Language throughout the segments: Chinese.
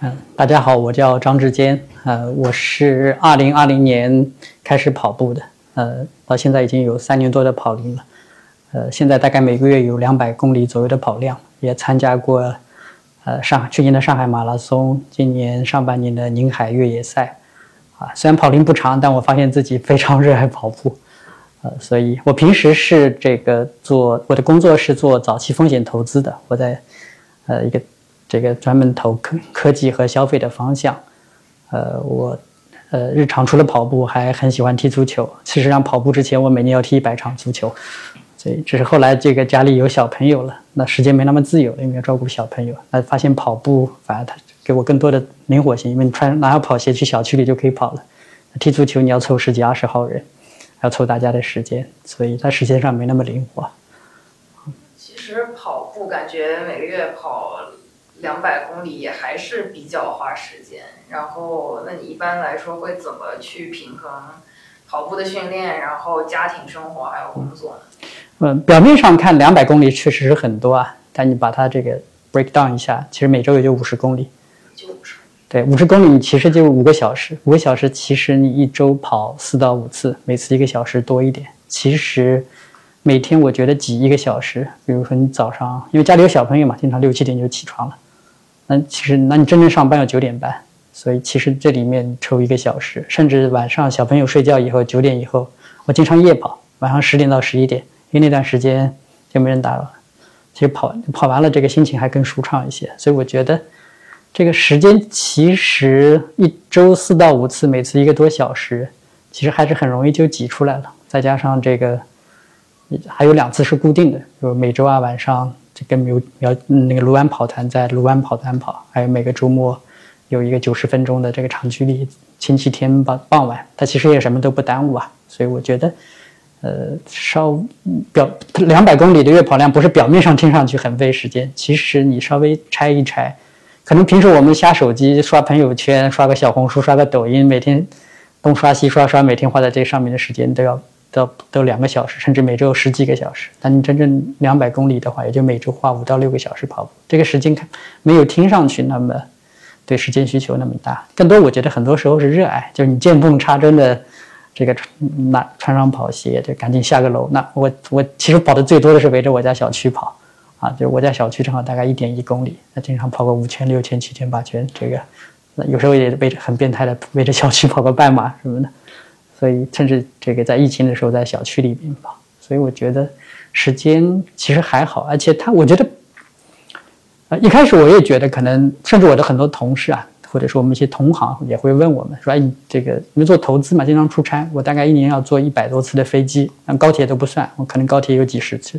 嗯，大家好，我叫张志坚，呃，我是二零二零年开始跑步的，呃，到现在已经有三年多的跑龄了，呃，现在大概每个月有两百公里左右的跑量，也参加过，呃，上去年的上海马拉松，今年上半年的宁海越野赛，啊，虽然跑龄不长，但我发现自己非常热爱跑步，呃，所以我平时是这个做我的工作是做早期风险投资的，我在，呃，一个。这个专门投科科技和消费的方向，呃，我呃日常除了跑步，还很喜欢踢足球。事实上，跑步之前我每年要踢一百场足球，所以只是后来这个家里有小朋友了，那时间没那么自由，因为要照顾小朋友，那发现跑步反而它给我更多的灵活性，因为你穿拿跑鞋去小区里就可以跑了。踢足球你要凑十几二十号人，要凑大家的时间，所以在时间上没那么灵活。其实跑步感觉每个月跑。两百公里也还是比较花时间，然后那你一般来说会怎么去平衡跑步的训练，然后家庭生活还有工作呢？嗯，表面上看两百公里确实是很多啊，但你把它这个 break down 一下，其实每周也就五十公里。就五十。对，五十公里其实就五个小时，五个小时其实你一周跑四到五次，每次一个小时多一点，其实。每天我觉得挤一个小时，比如说你早上，因为家里有小朋友嘛，经常六七点就起床了。那其实，那你真正上班要九点半，所以其实这里面抽一个小时，甚至晚上小朋友睡觉以后九点以后，我经常夜跑，晚上十点到十一点，因为那段时间就没人打扰。其实跑跑完了，这个心情还更舒畅一些。所以我觉得这个时间其实一周四到五次，每次一个多小时，其实还是很容易就挤出来了。再加上这个。还有两次是固定的，就每周二晚上就跟苗苗那个卢湾跑团在卢湾跑团跑，还有每个周末有一个九十分钟的这个长距离，星期天傍傍晚，它其实也什么都不耽误啊。所以我觉得，呃，稍表两百公里的月跑量不是表面上听上去很费时间，其实你稍微拆一拆，可能平时我们瞎手机刷朋友圈、刷个小红书、刷个抖音，每天东刷西刷刷，每天花在这上面的时间都要。都都两个小时，甚至每周十几个小时。但你真正两百公里的话，也就每周花五到六个小时跑步。这个时间看没有听上去那么对时间需求那么大。更多我觉得很多时候是热爱，就是你见缝插针的这个那穿上跑鞋就赶紧下个楼。那我我其实跑的最多的是围着我家小区跑啊，就是我家小区正好大概一点一公里，那经常跑个五圈、六圈、七圈、八圈。这个那有时候也围着很变态的围着小区跑个半马什么的。所以，甚至这个在疫情的时候，在小区里面跑。所以我觉得时间其实还好，而且他，我觉得，啊，一开始我也觉得可能，甚至我的很多同事啊，或者说我们一些同行也会问我们说：“哎，这个因为做投资嘛，经常出差，我大概一年要坐一百多次的飞机，那高铁都不算，我可能高铁有几十次，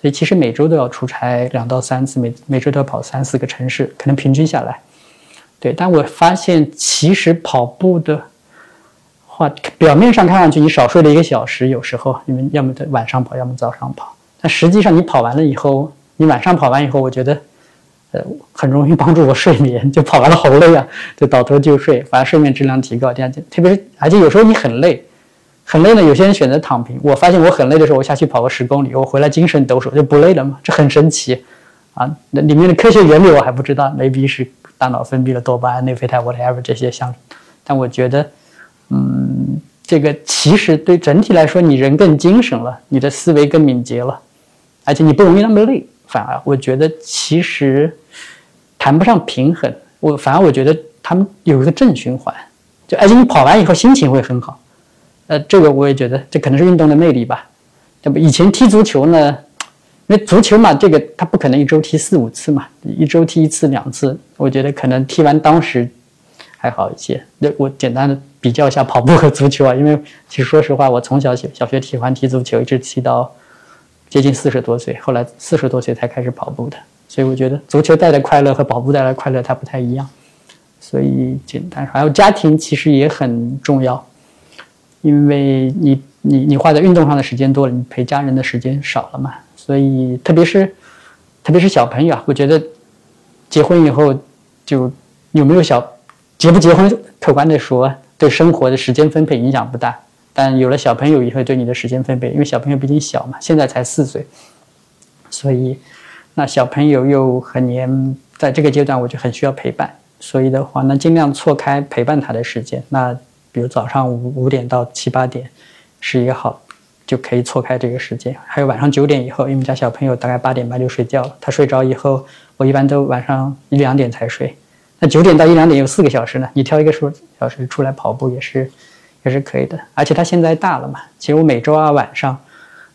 所以其实每周都要出差两到三次，每每周都要跑三四个城市，可能平均下来，对。但我发现其实跑步的。话表面上看上去你少睡了一个小时，有时候你们要么在晚上跑，要么早上跑。但实际上你跑完了以后，你晚上跑完以后，我觉得，呃，很容易帮助我睡眠。就跑完了好累啊，就倒头就睡，反而睡眠质量提高。第二件，特别是而且有时候你很累，很累呢，有些人选择躺平。我发现我很累的时候，我下去跑个十公里，我回来精神抖擞，就不累了嘛，这很神奇啊。那里面的科学原理我还不知道，maybe 是大脑分泌了多巴胺、内啡肽，whatever 这些相，但我觉得。嗯，这个其实对整体来说，你人更精神了，你的思维更敏捷了，而且你不容易那么累。反而我觉得其实谈不上平衡，我反而我觉得他们有一个正循环，就而且你跑完以后心情会很好。呃，这个我也觉得这可能是运动的魅力吧。那么以前踢足球呢，因为足球嘛，这个他不可能一周踢四五次嘛，一周踢一次两次，我觉得可能踢完当时还好一些。那我简单的。比较一下跑步和足球啊，因为其实说实话，我从小小小学喜欢踢足球，一直踢到接近四十多岁，后来四十多岁才开始跑步的。所以我觉得足球带来快乐和跑步带来快乐它不太一样。所以简单还有家庭其实也很重要，因为你你你花在运动上的时间多了，你陪家人的时间少了嘛。所以特别是特别是小朋友啊，我觉得结婚以后就有没有小结不结婚，客观的说。对生活的时间分配影响不大，但有了小朋友以后，对你的时间分配，因为小朋友毕竟小嘛，现在才四岁，所以那小朋友又很年，在这个阶段我就很需要陪伴，所以的话，那尽量错开陪伴他的时间。那比如早上五五点到七八点是一个好，就可以错开这个时间。还有晚上九点以后，因为我们家小朋友大概八点半就睡觉了，他睡着以后，我一般都晚上一两点才睡。那九点到一两点有四个小时呢，你挑一个数小时出来跑步也是也是可以的。而且他现在大了嘛，其实我每周二晚上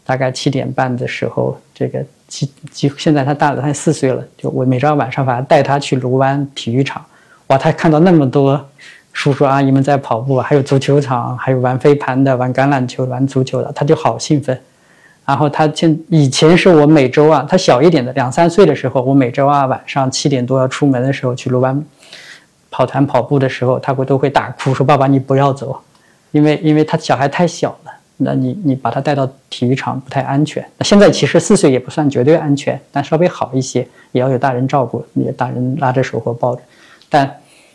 大概七点半的时候，这个。几几现在他大了，他四岁了。就我每周二晚上，反正带他去卢湾体育场，哇，他看到那么多叔叔阿姨们在跑步，还有足球场，还有玩飞盘的、玩橄榄球、玩足球的，他就好兴奋。然后他现以前是我每周啊，他小一点的两三岁的时候，我每周二晚上七点多要出门的时候去卢湾跑团跑步的时候，他会都会大哭说：“爸爸，你不要走，因为因为他小孩太小了。”那你你把他带到体育场不太安全。那现在其实四岁也不算绝对安全，但稍微好一些，也要有大人照顾，有大人拉着手或抱着。但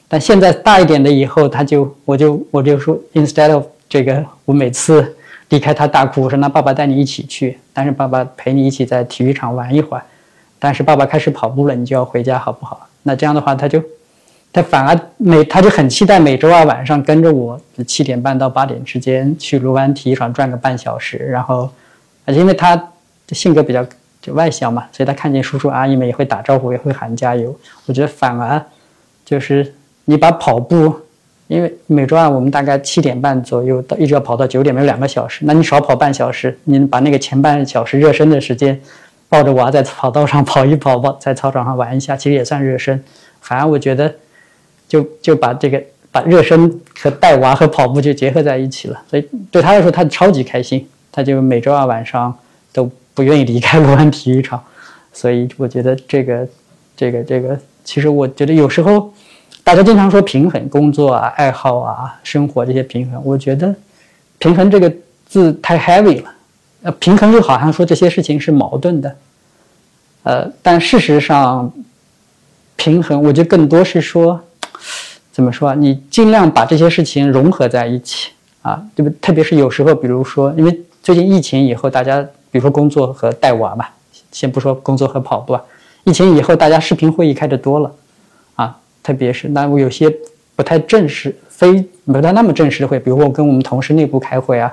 但现在大一点的以后，他就我就我就说，instead of 这个，我每次离开他大哭，我说那爸爸带你一起去，但是爸爸陪你一起在体育场玩一会儿，但是爸爸开始跑步了，你就要回家好不好？那这样的话他就。他反而每他就很期待每周二晚上跟着我七点半到八点之间去卢湾体育场转个半小时，然后，因为他的性格比较就外向嘛，所以他看见叔叔阿姨们也会打招呼，也会喊加油。我觉得反而就是你把跑步，因为每周二我们大概七点半左右到一直要跑到九点，没有两个小时，那你少跑半小时，你把那个前半小时热身的时间，抱着娃在跑道上跑一跑，跑在操场上玩一下，其实也算热身。反而我觉得。就就把这个把热身和带娃和跑步就结合在一起了，所以对他来说他超级开心，他就每周二晚上都不愿意离开卢湾体育场，所以我觉得这个这个这个，其实我觉得有时候大家经常说平衡工作啊、爱好啊、生活这些平衡，我觉得平衡这个字太 heavy 了，呃，平衡又好像说这些事情是矛盾的，呃，但事实上平衡，我觉得更多是说。怎么说啊？你尽量把这些事情融合在一起啊，对不？特别是有时候，比如说，因为最近疫情以后，大家比如说工作和带娃嘛，先不说工作和跑步啊，疫情以后大家视频会议开的多了啊，特别是那我有些不太正式、非不太那么正式的会，比如我跟我们同事内部开会啊，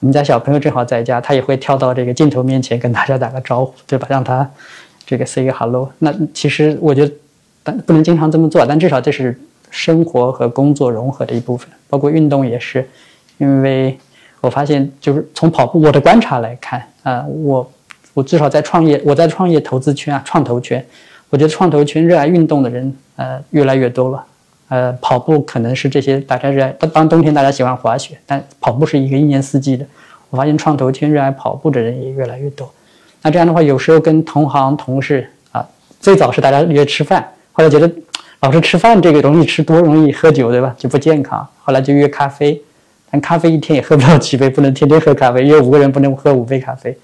我们家小朋友正好在家，他也会跳到这个镜头面前跟大家打个招呼，对吧？让他这个 say 个 hello。那其实我觉得，但不能经常这么做，但至少这是。生活和工作融合的一部分，包括运动也是，因为我发现，就是从跑步我的观察来看，啊，我我至少在创业，我在创业投资圈啊，创投圈，我觉得创投圈热爱运动的人，呃，越来越多了，呃，跑步可能是这些大家热爱，当冬天大家喜欢滑雪，但跑步是一个一年四季的，我发现创投圈热爱跑步的人也越来越多，那这样的话，有时候跟同行同事啊，最早是大家约吃饭，后来觉得。老是吃饭，这个容易吃多，容易喝酒，对吧？就不健康。后来就约咖啡，但咖啡一天也喝不了几杯，不能天天喝咖啡。约五个人不能喝五杯咖啡，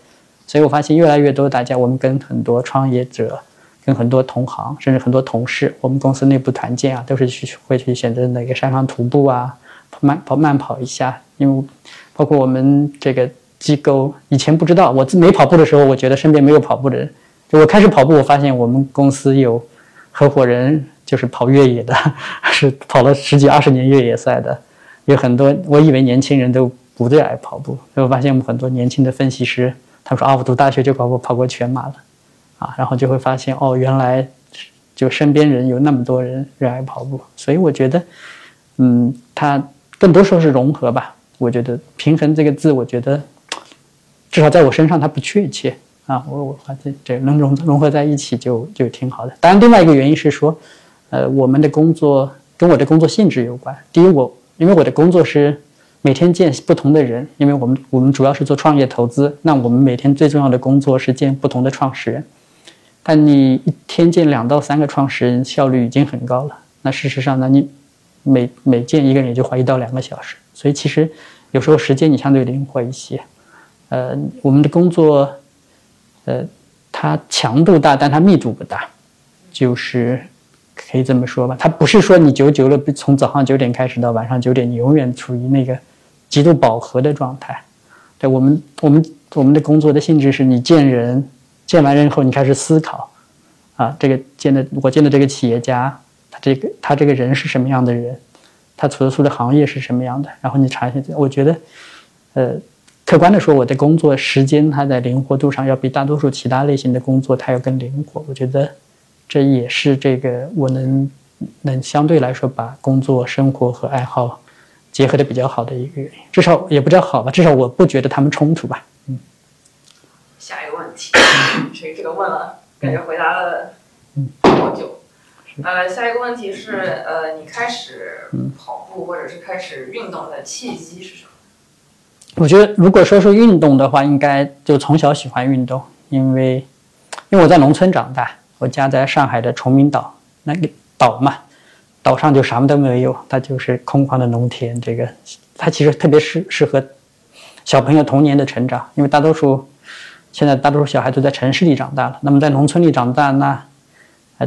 所以我发现越来越多大家，我们跟很多创业者、跟很多同行，甚至很多同事，我们公司内部团建啊，都是去会去选择哪个山上徒步啊，慢跑慢跑一下。因为包括我们这个机构以前不知道，我自没跑步的时候，我觉得身边没有跑步的人。就我开始跑步，我发现我们公司有合伙人。就是跑越野的，是跑了十几二十年越野赛的，有很多。我以为年轻人都不最爱跑步，我发现我们很多年轻的分析师，他们说啊，我读大学就跑步跑过全马了，啊，然后就会发现哦，原来就身边人有那么多人热爱跑步，所以我觉得，嗯，它更多时候是融合吧。我觉得平衡这个字，我觉得至少在我身上它不确切啊，我我发现这能融融合在一起就就挺好的。当然，另外一个原因是说。呃，我们的工作跟我的工作性质有关。第一，我因为我的工作是每天见不同的人，因为我们我们主要是做创业投资，那我们每天最重要的工作是见不同的创始人。但你一天见两到三个创始人，效率已经很高了。那事实上呢，你每每见一个人也就花一到两个小时，所以其实有时候时间你相对灵活一些。呃，我们的工作，呃，它强度大，但它密度不大，就是。可以这么说吧，它不是说你久久了，从早上九点开始到晚上九点，你永远处于那个极度饱和的状态。对我们，我们我们的工作的性质是你见人，见完人后你开始思考，啊，这个见的我见的这个企业家，他这个他这个人是什么样的人，他所处的行业是什么样的，然后你查一下，我觉得，呃，客观的说，我的工作时间它在灵活度上要比大多数其他类型的工作它要更灵活，我觉得这也是这个我能能相对来说把工作、生活和爱好结合的比较好的一个原因，至少也不叫好吧，至少我不觉得他们冲突吧。嗯下一个问题，谁这个问了，感觉回答了好久。呃，下一个问题是，呃，你开始跑步或者是开始运动的契机是什么？我觉得，如果说是运动的话，应该就从小喜欢运动，因为因为我在农村长大，我家在上海的崇明岛，那个岛嘛，岛上就什么都没有，它就是空旷的农田。这个它其实特别适适合小朋友童年的成长，因为大多数。现在大多数小孩都在城市里长大了，那么在农村里长大，那，呃，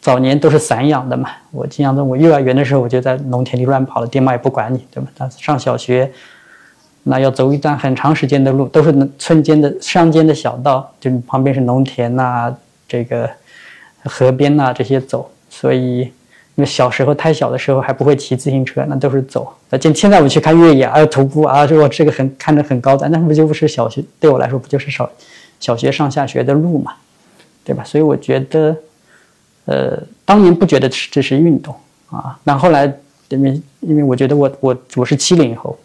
早年都是散养的嘛。我印象中，我幼儿园的时候我就在农田里乱跑了，爹妈也不管你，对吧？但是上小学，那要走一段很长时间的路，都是村间的乡间的小道，就旁边是农田呐，这个河边呐这些走，所以。因为小时候太小的时候还不会骑自行车，那都是走。那现现在我们去看越野啊、徒步啊，说这个很看着很高的，那不就不是小学？对我来说不就是小小学上下学的路嘛，对吧？所以我觉得，呃，当年不觉得这是运动啊。那后来因为因为我觉得我我我是七零后，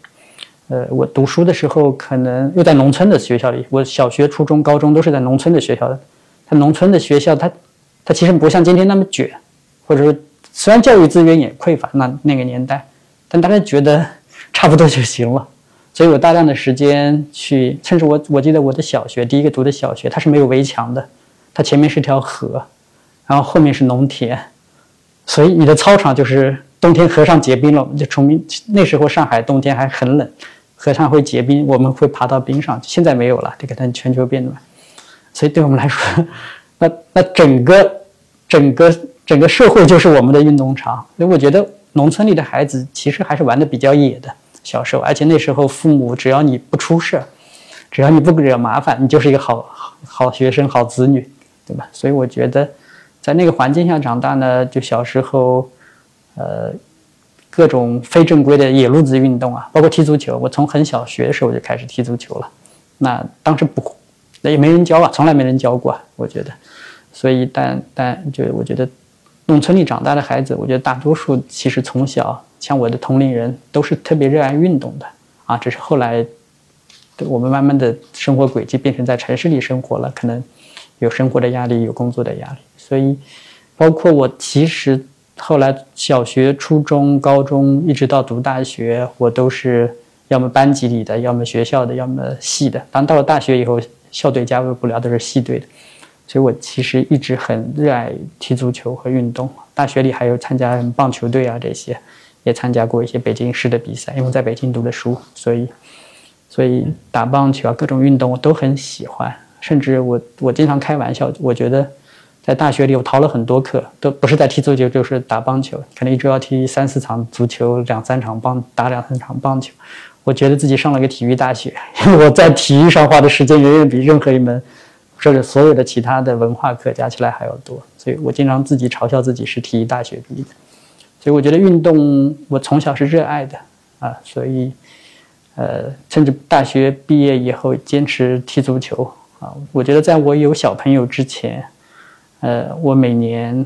呃，我读书的时候可能又在农村的学校里，我小学、初中、高中都是在农村的学校的。他农村的学校，他他其实不像今天那么卷，或者说。虽然教育资源也匮乏，那那个年代，但大家觉得 差不多就行了，所以我大量的时间去，甚至我我记得我的小学第一个读的小学，它是没有围墙的，它前面是条河，然后后面是农田，所以你的操场就是冬天河上结冰了，就崇明那时候上海冬天还很冷，河上会结冰，我们会爬到冰上，现在没有了，这个等全球变暖，所以对我们来说，那那整个整个。整个社会就是我们的运动场，所以我觉得农村里的孩子其实还是玩的比较野的。小时候，而且那时候父母只要你不出事，只要你不惹麻烦，你就是一个好好学生、好子女，对吧？所以我觉得，在那个环境下长大呢，就小时候，呃，各种非正规的野路子运动啊，包括踢足球，我从很小学的时候就开始踢足球了。那当时不，那也没人教啊，从来没人教过啊，我觉得。所以，但但就我觉得。农村里长大的孩子，我觉得大多数其实从小像我的同龄人都是特别热爱运动的啊，只是后来我们慢慢的生活轨迹变成在城市里生活了，可能有生活的压力，有工作的压力，所以包括我其实后来小学、初中、高中一直到读大学，我都是要么班级里的，要么学校的，要么系的。当到了大学以后，校队加入不了，都是系队的。所以我其实一直很热爱踢足球和运动。大学里还有参加棒球队啊这些，也参加过一些北京市的比赛。因为在北京读的书，所以所以打棒球啊各种运动我都很喜欢。甚至我我经常开玩笑，我觉得在大学里我逃了很多课，都不是在踢足球就是打棒球，可能一周要踢三四场足球，两三场棒打两三场棒球。我觉得自己上了个体育大学，因 为我在体育上花的时间远远比任何一门。甚至所有的其他的文化课加起来还要多，所以我经常自己嘲笑自己是体育大学毕业的。所以我觉得运动我从小是热爱的啊，所以呃，甚至大学毕业以后坚持踢足球啊。我觉得在我有小朋友之前，呃，我每年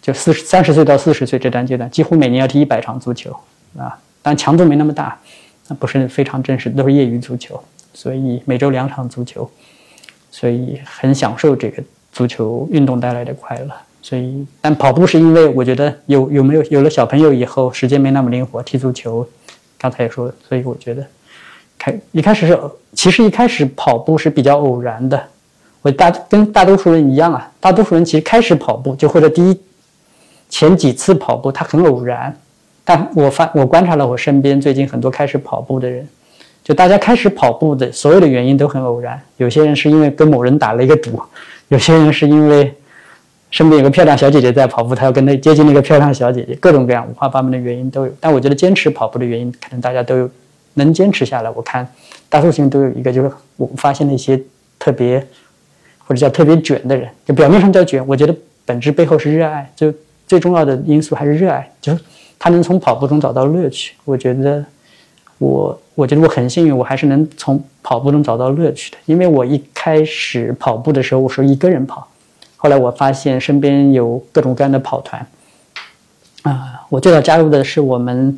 就四十三十岁到四十岁这段阶段，几乎每年要踢一百场足球啊，但强度没那么大，那不是非常正式，都是业余足球，所以每周两场足球。所以很享受这个足球运动带来的快乐。所以，但跑步是因为我觉得有有没有有了小朋友以后，时间没那么灵活。踢足球，刚才也说，所以我觉得开一开始是其实一开始跑步是比较偶然的。我大跟大多数人一样啊，大多数人其实开始跑步就或者第一前几次跑步他很偶然。但我发我观察了我身边最近很多开始跑步的人。就大家开始跑步的所有的原因都很偶然，有些人是因为跟某人打了一个赌，有些人是因为身边有个漂亮小姐姐在跑步，他要跟那接近那个漂亮小姐姐，各种各样五花八门的原因都有。但我觉得坚持跑步的原因，可能大家都有能坚持下来。我看大多数人都有一个，就是我发现了一些特别或者叫特别卷的人，就表面上叫卷，我觉得本质背后是热爱。就最重要的因素还是热爱，就是他能从跑步中找到乐趣。我觉得我我觉得我很幸运，我还是能从跑步中找到乐趣的。因为我一开始跑步的时候，我是一个人跑，后来我发现身边有各种各样的跑团。啊，我最早加入的是我们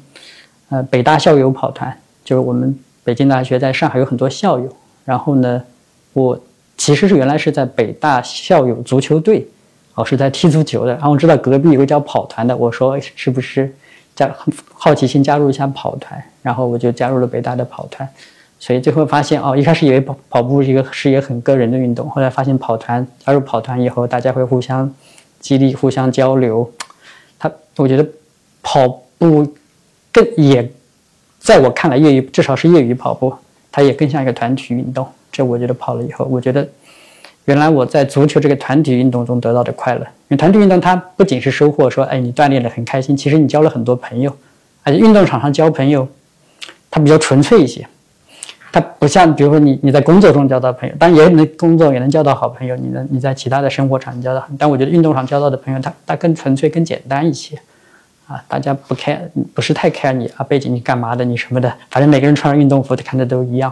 呃北大校友跑团，就是我们北京大学在上海有很多校友。然后呢，我其实是原来是在北大校友足球队，哦是在踢足球的。然后我知道隔壁有个叫跑团的，我说是不是加好奇心加入一下跑团？然后我就加入了北大的跑团。所以最后发现哦，一开始以为跑跑步是一个是一个很个人的运动，后来发现跑团加入跑团以后，大家会互相激励、互相交流。他我觉得跑步更也在我看来，业余至少是业余跑步，它也更像一个团体运动。这我觉得跑了以后，我觉得原来我在足球这个团体运动中得到的快乐，因为团体运动它不仅是收获，说哎你锻炼的很开心，其实你交了很多朋友，而且运动场上交朋友，它比较纯粹一些。它不像，比如说你你在工作中交到朋友，当然也能工作也能交到好朋友。你能你在其他的生活场交到，但我觉得运动上交到的朋友，他他更纯粹、更简单一些，啊，大家不 care，不是太 care 你啊背景你干嘛的你什么的，反正每个人穿上运动服，他看着都一样，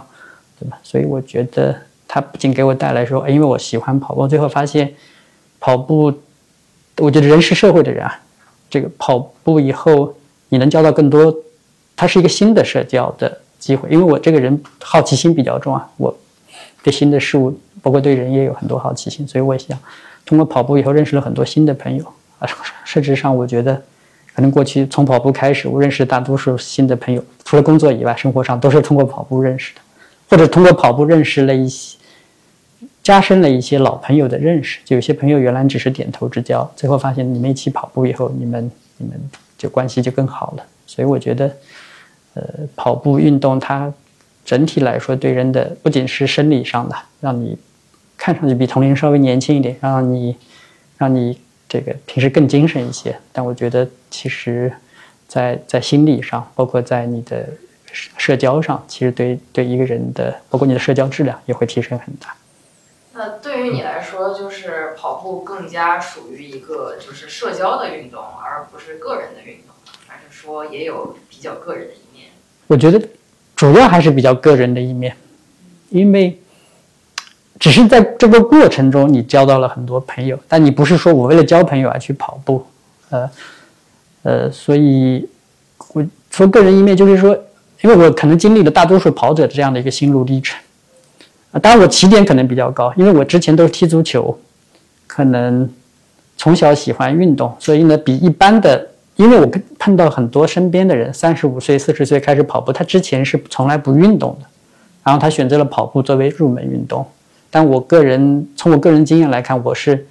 对吧？所以我觉得它不仅给我带来说，因为我喜欢跑步，最后发现跑步，我觉得人是社会的人啊，这个跑步以后你能交到更多，它是一个新的社交的。机会，因为我这个人好奇心比较重啊，我对新的事物，包括对人也有很多好奇心，所以我想通过跑步以后认识了很多新的朋友啊。甚至上，我觉得可能过去从跑步开始，我认识大多数新的朋友，除了工作以外，生活上都是通过跑步认识的，或者通过跑步认识了一些，加深了一些老朋友的认识。就有些朋友原来只是点头之交，最后发现你们一起跑步以后，你们你们就关系就更好了。所以我觉得。呃，跑步运动它整体来说对人的不仅是生理上的，让你看上去比同龄人稍微年轻一点，让你让你这个平时更精神一些。但我觉得其实，在在心理上，包括在你的社交上，其实对对一个人的，包括你的社交质量也会提升很大。那对于你来说，就是跑步更加属于一个就是社交的运动，而不是个人的运动，还是说也有比较个人的一面？我觉得主要还是比较个人的一面，因为只是在这个过程中你交到了很多朋友，但你不是说我为了交朋友而去跑步，呃呃，所以我说个人一面就是说，因为我可能经历了大多数跑者的这样的一个心路历程啊，当然我起点可能比较高，因为我之前都是踢足球，可能从小喜欢运动，所以呢比一般的。因为我碰到很多身边的人，三十五岁、四十岁开始跑步，他之前是从来不运动的，然后他选择了跑步作为入门运动。但我个人从我个人经验来看，我是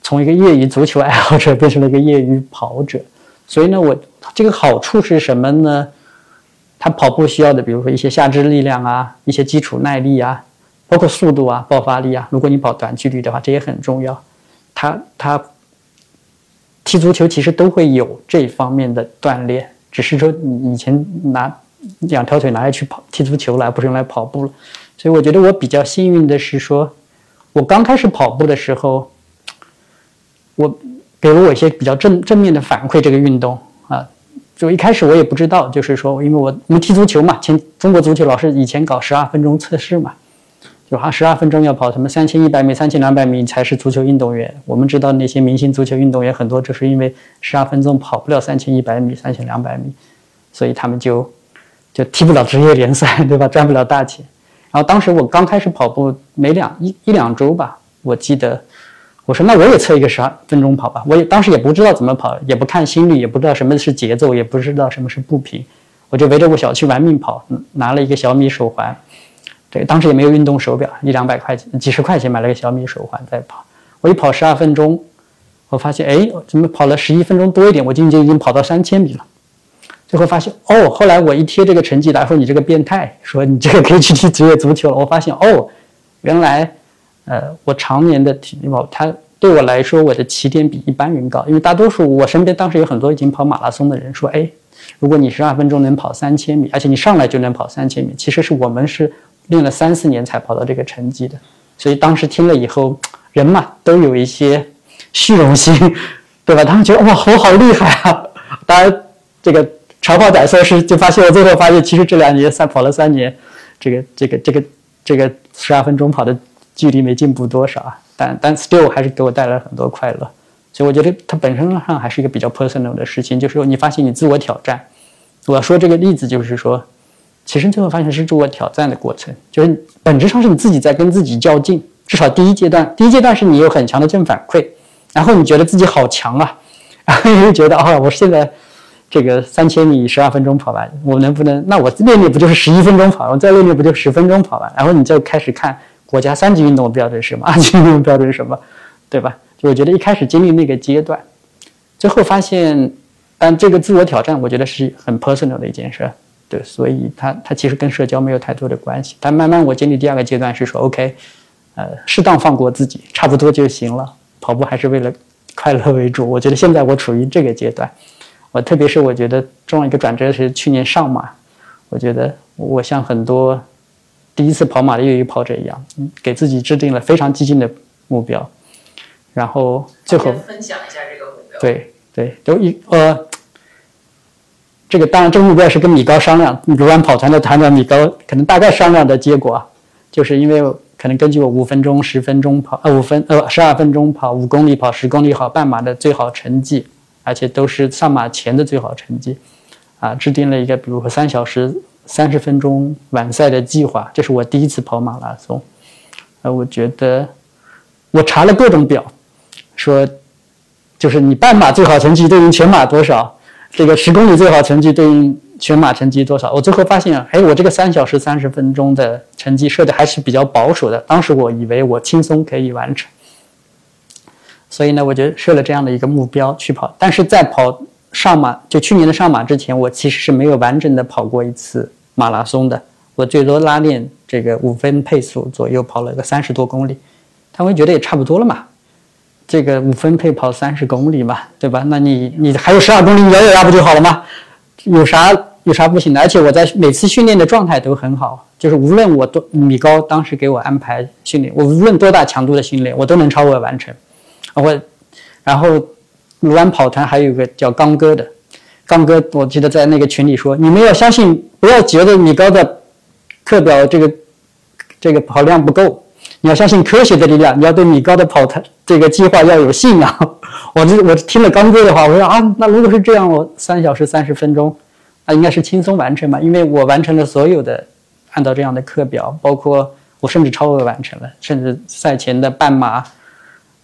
从一个业余足球爱好者变成了一个业余跑者，所以呢，我这个好处是什么呢？他跑步需要的，比如说一些下肢力量啊，一些基础耐力啊，包括速度啊、爆发力啊。如果你跑短距离的话，这也很重要。他他。踢足球其实都会有这方面的锻炼，只是说你以前拿两条腿拿来去跑踢足球了，不是用来跑步了。所以我觉得我比较幸运的是说，我刚开始跑步的时候，我给了我一些比较正正面的反馈。这个运动，就一开始我也不知道，就是说，因为我我们踢足球嘛，前中国足球老师以前搞十二分钟测试嘛。就哈十二分钟要跑什么三千一百米、三千两百米才是足球运动员。我们知道那些明星足球运动员很多就是因为十二分钟跑不了三千一百米、三千两百米，所以他们就就踢不了职业联赛，对吧？赚不了大钱。然后当时我刚开始跑步，没两一一两周吧，我记得我说那我也测一个十二分钟跑吧。我也当时也不知道怎么跑，也不看心率，也不知道什么是节奏，也不知道什么是步频，我就围着我小区玩命跑，拿了一个小米手环。对，当时也没有运动手表，一两百块钱、几十块钱买了个小米手环在跑。我一跑十二分钟，我发现哎，怎么跑了十一分钟多一点？我今天已经跑到三千米了。最后发现哦，后来我一贴这个成绩单，说你这个变态，说你这个可以去踢职业足球了。我发现哦，原来呃，我常年的体力跑，它对我来说，我的起点比一般人高。因为大多数我身边当时有很多已经跑马拉松的人说，哎，如果你十二分钟能跑三千米，而且你上来就能跑三千米，其实是我们是。练了三四年才跑到这个成绩的，所以当时听了以后，人嘛都有一些虚荣心，对吧？他们觉得哇，我好厉害啊！当然，这个长跑仔说是就发现，我最后发现，其实这两年赛跑了三年，这个这个这个这个十二分钟跑的距离没进步多少啊。但但 still 还是给我带来很多快乐。所以我觉得它本身上还是一个比较 personal 的事情，就是说你发现你自我挑战。我要说这个例子，就是说，其实最后发现是自我挑战的过程，就是本质上是你自己在跟自己较劲。至少第一阶段，第一阶段是你有很强的正反馈，然后你觉得自己好强啊，然后你又觉得啊，我现在这个三千米十二分钟跑完，我能不能？那我练练不就是十一分钟跑完？再练练不就十分钟跑完？然后你就开始看国家三级运动标准是什么，二级运动标准是什么，对吧？就我觉得一开始经历那个阶段，最后发现，但这个自我挑战，我觉得是很 personal 的一件事，对，所以它它其实跟社交没有太多的关系。但慢慢我经历第二个阶段是说，OK，呃，适当放过自己，差不多就行了。跑步还是为了快乐为主。我觉得现在我处于这个阶段，我特别是我觉得重要一个转折是去年上马，我觉得我像很多第一次跑马的业余跑者一样，给自己制定了非常激进的目标。然后最后分享一下这个目标。对对，都一呃，这个当然这个目标是跟米高商量，鲁班跑团的团长米高可能大概商量的结果，就是因为可能根据我五分钟、十分钟跑呃五分呃十二分钟跑五公里跑十公里跑半马的最好成绩，而且都是上马前的最好成绩，啊，制定了一个比如说三小时三十分钟完赛的计划。这是我第一次跑马拉松，呃，我觉得我查了各种表。说，就是你半马最好成绩对应全马多少？这个十公里最好成绩对应全马成绩多少？我最后发现，哎，我这个三小时三十分钟的成绩设的还是比较保守的。当时我以为我轻松可以完成，所以呢，我就设了这样的一个目标去跑。但是在跑上马，就去年的上马之前，我其实是没有完整的跑过一次马拉松的。我最多拉练这个五分配速左右，跑了个三十多公里。他会觉得也差不多了嘛。这个五分配跑三十公里嘛，对吧？那你你还有十二公里咬咬牙不就好了吗？有啥有啥不行的？而且我在每次训练的状态都很好，就是无论我多米高当时给我安排训练，我无论多大强度的训练，我都能超额完成。我然后鲁安跑团还有个叫刚哥的，刚哥我记得在那个群里说，你们要相信，不要觉得米高的课表这个这个跑量不够。你要相信科学的力量，你要对米高的跑团这个计划要有信仰。我这我听了刚哥的话，我说啊，那如果是这样，我三小时三十分钟，那应该是轻松完成吧，因为我完成了所有的按照这样的课表，包括我甚至超额完成了，甚至赛前的半马，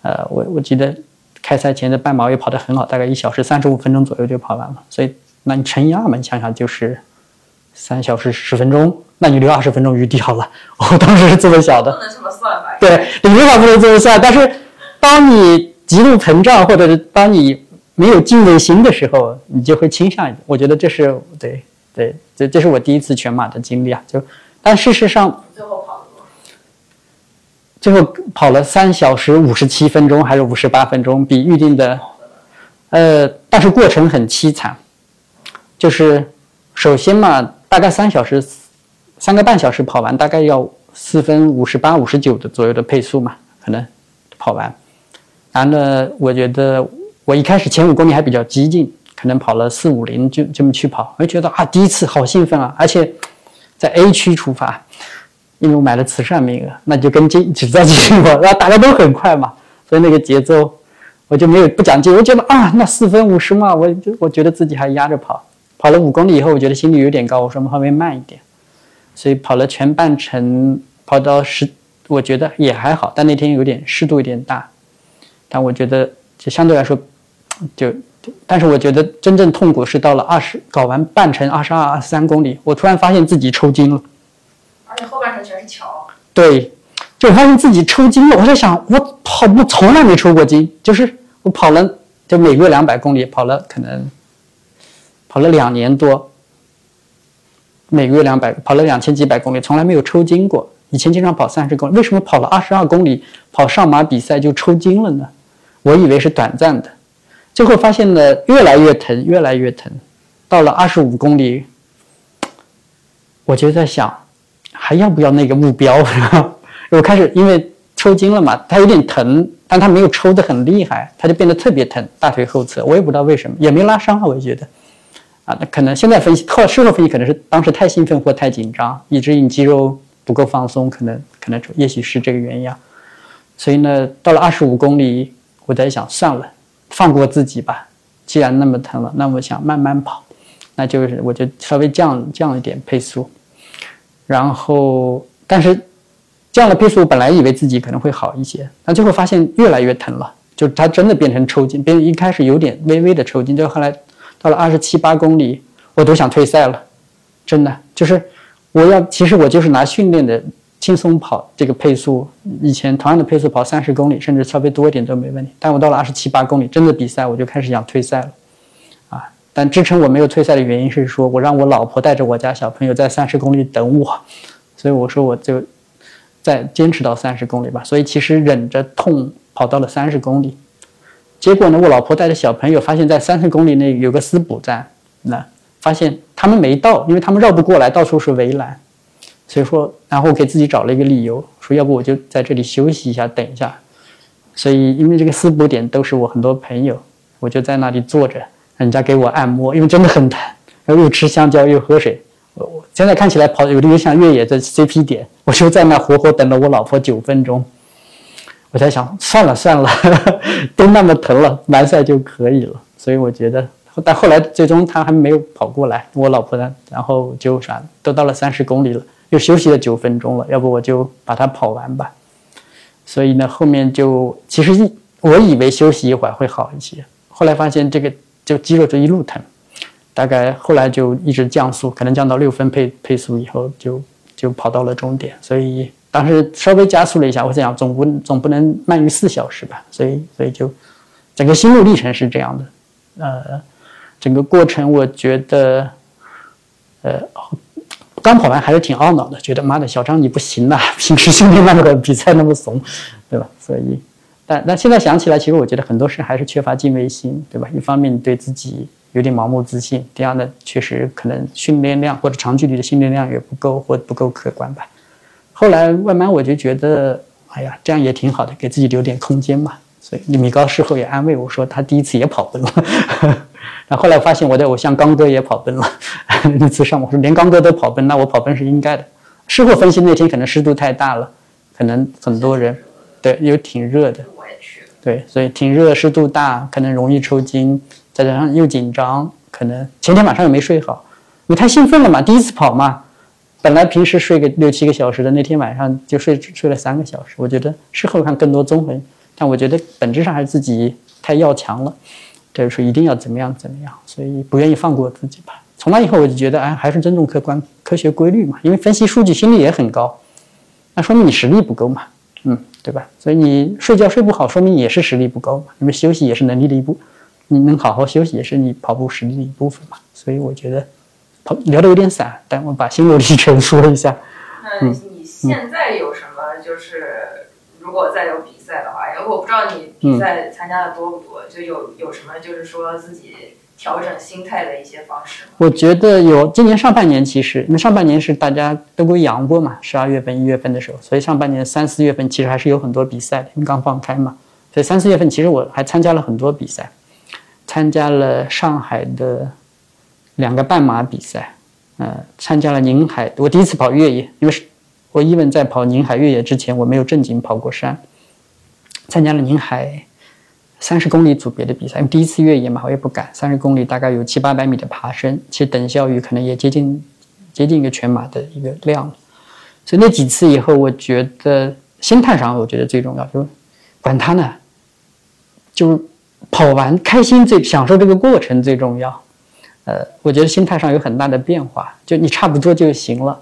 呃，我我记得开赛前的半马也跑得很好，大概一小时三十五分钟左右就跑完了。所以那你乘以二嘛，你想想就是三小时十分钟。那你留二十分钟余地好了，我当时是这么想的。不能这么算吧？对，理论上不能这么算，但是当你极度膨胀，或者是当你没有敬畏心的时候，你就会倾向。我觉得这是对对，这这是我第一次全马的经历啊。就但事实上，最后跑？最后跑了三小时五十七分钟还是五十八分钟，比预定的，呃，但是过程很凄惨。就是首先嘛，大概三小时。三个半小时跑完，大概要四分五十八、五十九的左右的配速嘛，可能跑完。然后呢，我觉得我一开始前五公里还比较激进，可能跑了四五零就这么去跑，我就觉得啊，第一次好兴奋啊！而且在 A 区出发，因为我买了慈善名额，那就跟进只在继续跑，然后大家都很快嘛，所以那个节奏我就没有不讲究，我觉得啊，那四分五十嘛，我就我觉得自己还压着跑，跑了五公里以后，我觉得心率有点高，我说我们稍微慢一点。所以跑了全半程，跑到十，我觉得也还好，但那天有点湿度有点大，但我觉得就相对来说，就，但是我觉得真正痛苦是到了二十，搞完半程二十二、二十三公里，我突然发现自己抽筋了，而且后半程全是桥。对，就发现自己抽筋了。我在想，我跑步从来没抽过筋，就是我跑了，就每个月两百公里，跑了可能，跑了两年多。每个月两百，跑了两千几百公里，从来没有抽筋过。以前经常跑三十公里，为什么跑了二十二公里跑上马比赛就抽筋了呢？我以为是短暂的，最后发现了越来越疼，越来越疼。到了二十五公里，我就在想，还要不要那个目标？我开始因为抽筋了嘛，它有点疼，但它没有抽得很厉害，它就变得特别疼，大腿后侧，我也不知道为什么，也没拉伤啊，我觉得，啊，那可能现在分析后事后分析，可能是当时太兴奋或太紧张，以至于你肌肉不够放松，可能可能也许是这个原因啊。所以呢，到了二十五公里，我在想算了，放过自己吧，既然那么疼了，那我想慢慢跑，那就是我就稍微降降一点配速，然后但是。降了配速，本来以为自己可能会好一些，但最后发现越来越疼了，就它真的变成抽筋，变一开始有点微微的抽筋，就后来到了二十七八公里，我都想退赛了，真的就是我要，其实我就是拿训练的轻松跑这个配速，以前同样的配速跑三十公里，甚至稍微多一点都没问题，但我到了二十七八公里，真的比赛我就开始想退赛了，但支撑我没有退赛的原因是说我让我老婆带着我家小朋友在三十公里等我，所以我说我就。再坚持到三十公里吧，所以其实忍着痛跑到了三十公里，结果呢，我老婆带着小朋友发现，在三十公里内有个私补站，那发现他们没到，因为他们绕不过来，到处是围栏，所以说，然后给自己找了一个理由，说要不我就在这里休息一下，等一下。所以因为这个私补点都是我很多朋友，我就在那里坐着，人家给我按摩，因为真的很疼，然后又吃香蕉又喝水。我现在看起来跑有点像越野的 CP 点，我就在那活活等了我老婆九分钟。我在想，算了算了，都那么疼了，完赛就可以了。所以我觉得，但后来最终他还没有跑过来，我老婆呢，然后就啥，都到了三十公里了，又休息了九分钟了，要不我就把它跑完吧。所以呢，后面就其实一我以为休息一会儿会好一些，后来发现这个就肌肉就一路疼。大概后来就一直降速，可能降到六分配配速以后，就就跑到了终点。所以当时稍微加速了一下，我想总不总不能慢于四小时吧。所以所以就整个心路历程是这样的。呃，整个过程我觉得，呃，刚跑完还是挺懊恼的，觉得妈的小张你不行呐，平时训练那么的比赛那么怂，对吧？所以，但但现在想起来，其实我觉得很多事还是缺乏敬畏心，对吧？一方面对自己。有点盲目自信。第二呢，确实可能训练量或者长距离的训练量也不够，或不够客观吧。后来慢慢我就觉得，哎呀，这样也挺好的，给自己留点空间嘛。所以米高事后也安慰我说，他第一次也跑崩了。然后后来发现我的偶像刚哥也跑崩了。那次上我说连刚哥都跑崩，那我跑崩是应该的。事后分析那天可能湿度太大了，可能很多人对又挺热的。对，所以挺热，湿度大，可能容易抽筋。再加上又紧张，可能前天晚上又没睡好，你太兴奋了嘛，第一次跑嘛，本来平时睡个六七个小时的，那天晚上就睡睡了三个小时。我觉得事后看更多综合，但我觉得本质上还是自己太要强了，就是说一定要怎么样怎么样，所以不愿意放过自己吧。从那以后我就觉得，哎，还是尊重客观科学规律嘛，因为分析数据心率也很高，那说明你实力不够嘛，嗯，对吧？所以你睡觉睡不好，说明也是实力不够嘛，因为休息也是能力的一部。你能好好休息也是你跑步实力的一部分嘛，所以我觉得跑聊的有点散，但我把心路历程说一下。那你现在有什么？就是如果再有比赛的话，因为我不知道你比赛参加的多不多，就有有什么就是说自己调整心态的一些方式。我觉得有，今年上半年其实因为上半年是大家都归阳过嘛，十二月份、一月份的时候，所以上半年三四月份其实还是有很多比赛的，因为刚放开嘛，所以三四月份其实我还参加了很多比赛。参加了上海的两个半马比赛，呃，参加了宁海，我第一次跑越野，因为是我一文在跑宁海越野之前，我没有正经跑过山。参加了宁海三十公里组别的比赛，因为第一次越野嘛，我也不敢。三十公里大概有七八百米的爬升，其实等效于可能也接近接近一个全马的一个量。所以那几次以后，我觉得心态上，我觉得最重要，就管他呢，就。跑完开心最享受这个过程最重要，呃，我觉得心态上有很大的变化，就你差不多就行了，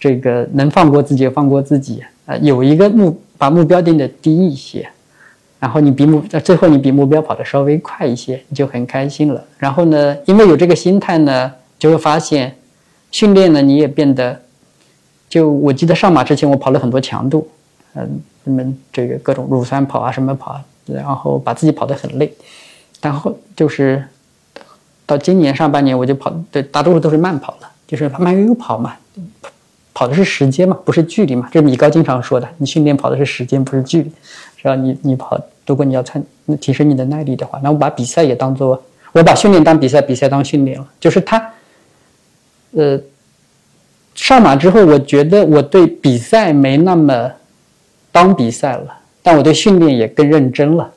这个能放过自己放过自己，呃，有一个目把目标定的低一些，然后你比目最后你比目标跑的稍微快一些，你就很开心了。然后呢，因为有这个心态呢，就会发现训练呢你也变得，就我记得上马之前我跑了很多强度，嗯，你们这个各种乳酸跑啊什么跑。然后把自己跑得很累，然后就是到今年上半年我就跑，对，大多数都是慢跑了，就是慢悠悠跑嘛，跑的是时间嘛，不是距离嘛，这是米高经常说的，你训练跑的是时间，不是距离，只要你你跑如果你要参提升你的耐力的话，那我把比赛也当做，我把训练当比赛，比赛当训练了。就是他，呃，上马之后，我觉得我对比赛没那么当比赛了，但我对训练也更认真了。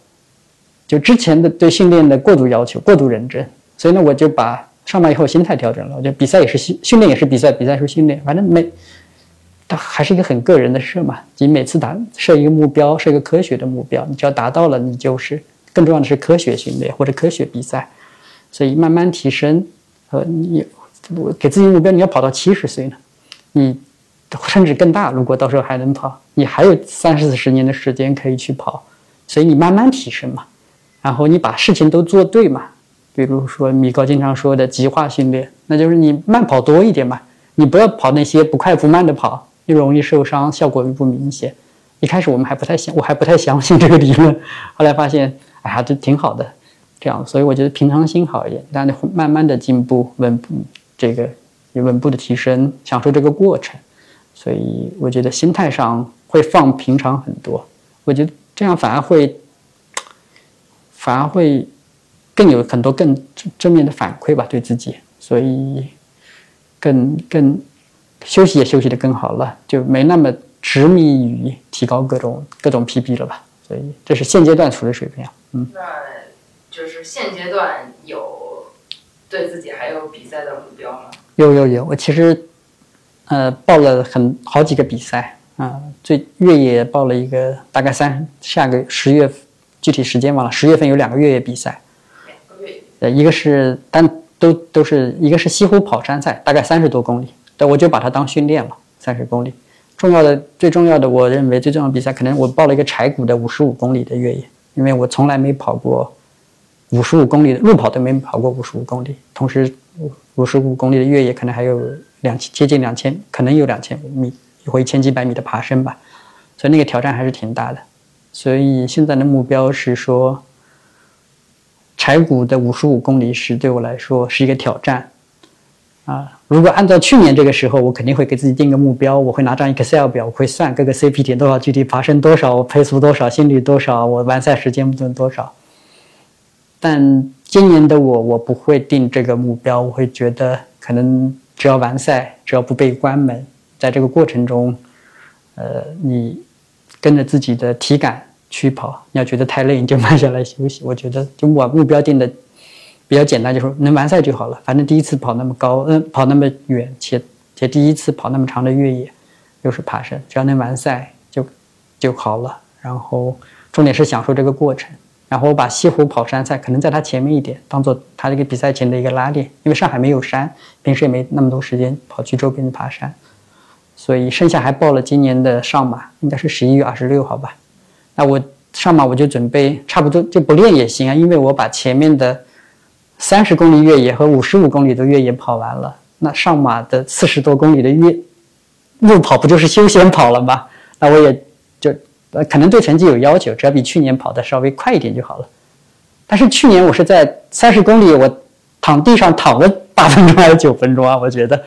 就之前的对训练的过度要求、过度认真，所以呢，我就把上马以后心态调整了。我觉得比赛也是训训练，也是比赛，比赛是训练，反正每。它还是一个很个人的事嘛，你每次达设一个目标，设一个科学的目标，你只要达到了，你就是更重要的是科学训练或者科学比赛，所以慢慢提升。呃，你我给自己目标，你要跑到七十岁呢，你甚至更大。如果到时候还能跑，你还有三四十年的时间可以去跑，所以你慢慢提升嘛。然后你把事情都做对嘛，比如说米高经常说的极化训练，那就是你慢跑多一点嘛，你不要跑那些不快不慢的跑。又容易受伤，效果又不明显。一开始我们还不太相，我还不太相信这个理论。后来发现，哎呀，这挺好的。这样，所以我觉得平常心好一点，但是慢慢的进步，稳步这个稳步的提升，享受这个过程。所以我觉得心态上会放平常很多。我觉得这样反而会，反而会更有很多更正面的反馈吧，对自己。所以更更。休息也休息的更好了，就没那么执迷于提高各种各种 PB 了吧？所以这是现阶段处的水平。嗯，那就是现阶段有对自己还有比赛的目标吗？有有有，我其实呃报了很好几个比赛啊，最越野报了一个，大概三下个十月具体时间忘了，十月份有两个越野比赛，两个月，呃一个是单都都是一个是西湖跑山赛，大概三十多公里。但我就把它当训练了，三十公里。重要的、最重要的，我认为最重要的比赛，可能我报了一个柴谷的五十五公里的越野，因为我从来没跑过五十五公里的路跑，都没跑过五十五公里。同时，五十五公里的越野可能还有两千，接近两千，可能有两千米或一千几百米的爬升吧。所以那个挑战还是挺大的。所以现在的目标是说，柴谷的五十五公里是对我来说是一个挑战。啊，如果按照去年这个时候，我肯定会给自己定个目标，我会拿张 Excel 表，我会算各个 CP 点多少，具体爬升多少，我配速多少，心率多少，我完赛时间多少。但今年的我，我不会定这个目标，我会觉得可能只要完赛，只要不被关门，在这个过程中，呃，你跟着自己的体感去跑，你要觉得太累，你就慢下来休息。我觉得就我目标定的。比较简单，就是能完赛就好了。反正第一次跑那么高，嗯，跑那么远，且且第一次跑那么长的越野，又是爬山，只要能完赛就就好了。然后重点是享受这个过程。然后我把西湖跑山赛可能在它前面一点，当做它这个比赛前的一个拉练。因为上海没有山，平时也没那么多时间跑去周边的爬山，所以剩下还报了今年的上马，应该是十一月二十六号吧。那我上马我就准备差不多就不练也行啊，因为我把前面的。三十公里越野和五十五公里的越野跑完了，那上马的四十多公里的越路跑不就是休闲跑了吗？那我也就呃可能对成绩有要求，只要比去年跑的稍微快一点就好了。但是去年我是在三十公里，我躺地上躺了八分钟还是九分钟啊？我觉得，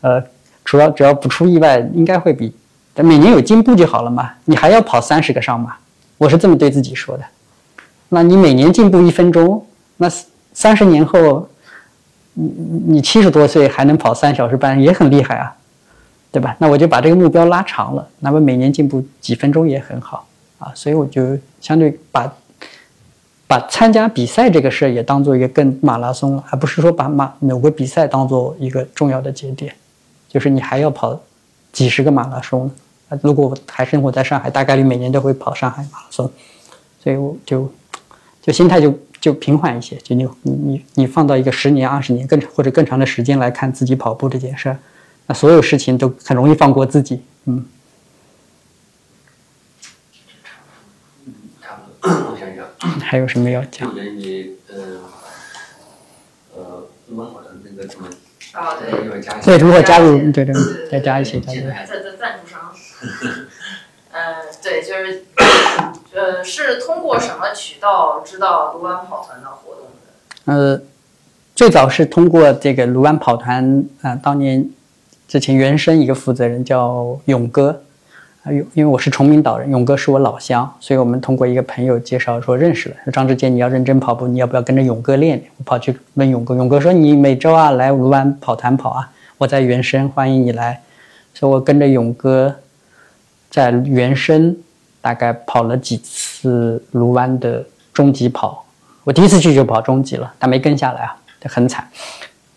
呃，主要只要不出意外，应该会比每年有进步就好了嘛。你还要跑三十个上马，我是这么对自己说的。那你每年进步一分钟，那。三十年后，你你七十多岁还能跑三小时半，也很厉害啊，对吧？那我就把这个目标拉长了，那么每年进步几分钟也很好啊。所以我就相对把把参加比赛这个事也当做一个更马拉松了，而不是说把马某个比赛当做一个重要的节点，就是你还要跑几十个马拉松。如果我还生活在上海，大概率每年都会跑上海马拉松，所以我就就心态就。就平缓一些，就你你你你放到一个十年、二十年更或者更长的时间来看自己跑步这件事儿，那所有事情都很容易放过自己。嗯。差不多，我想想。还有什么要讲？就你呃呃，如何跑团那个怎么？啊对。对，如何加入？对对，再加一些加一些。赞助商。嗯，对，就是。呃，是通过什么渠道知道卢湾跑团的活动的？呃，最早是通过这个卢湾跑团啊，当年之前原生一个负责人叫勇哥，啊，因因为我是崇明岛人，勇哥是我老乡，所以我们通过一个朋友介绍说认识了。说张志坚，你要认真跑步，你要不要跟着勇哥练练？我跑去问勇哥，勇哥说你每周啊来卢湾跑团跑啊，我在原生欢迎你来。所以我跟着勇哥在原生大概跑了几次卢湾的终极跑。我第一次去就跑终极了，但没跟下来啊，很惨。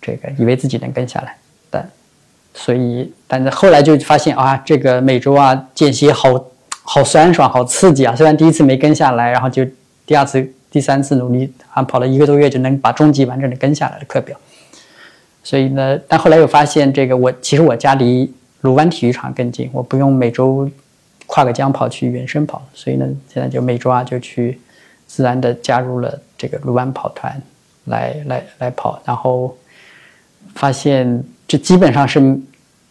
这个以为自己能跟下来，但所以但是后来就发现啊，这个每周啊间歇好好酸爽，好刺激啊！虽然第一次没跟下来，然后就第二次、第三次努力啊，跑了一个多月就能把终极完整的跟下来的课表。所以呢，但后来又发现这个我其实我家离卢湾体育场更近，我不用每周跨个江跑去原生跑，所以呢，现在就每周二就去自然的加入了这个卢湾跑团来来来跑，然后。发现这基本上是，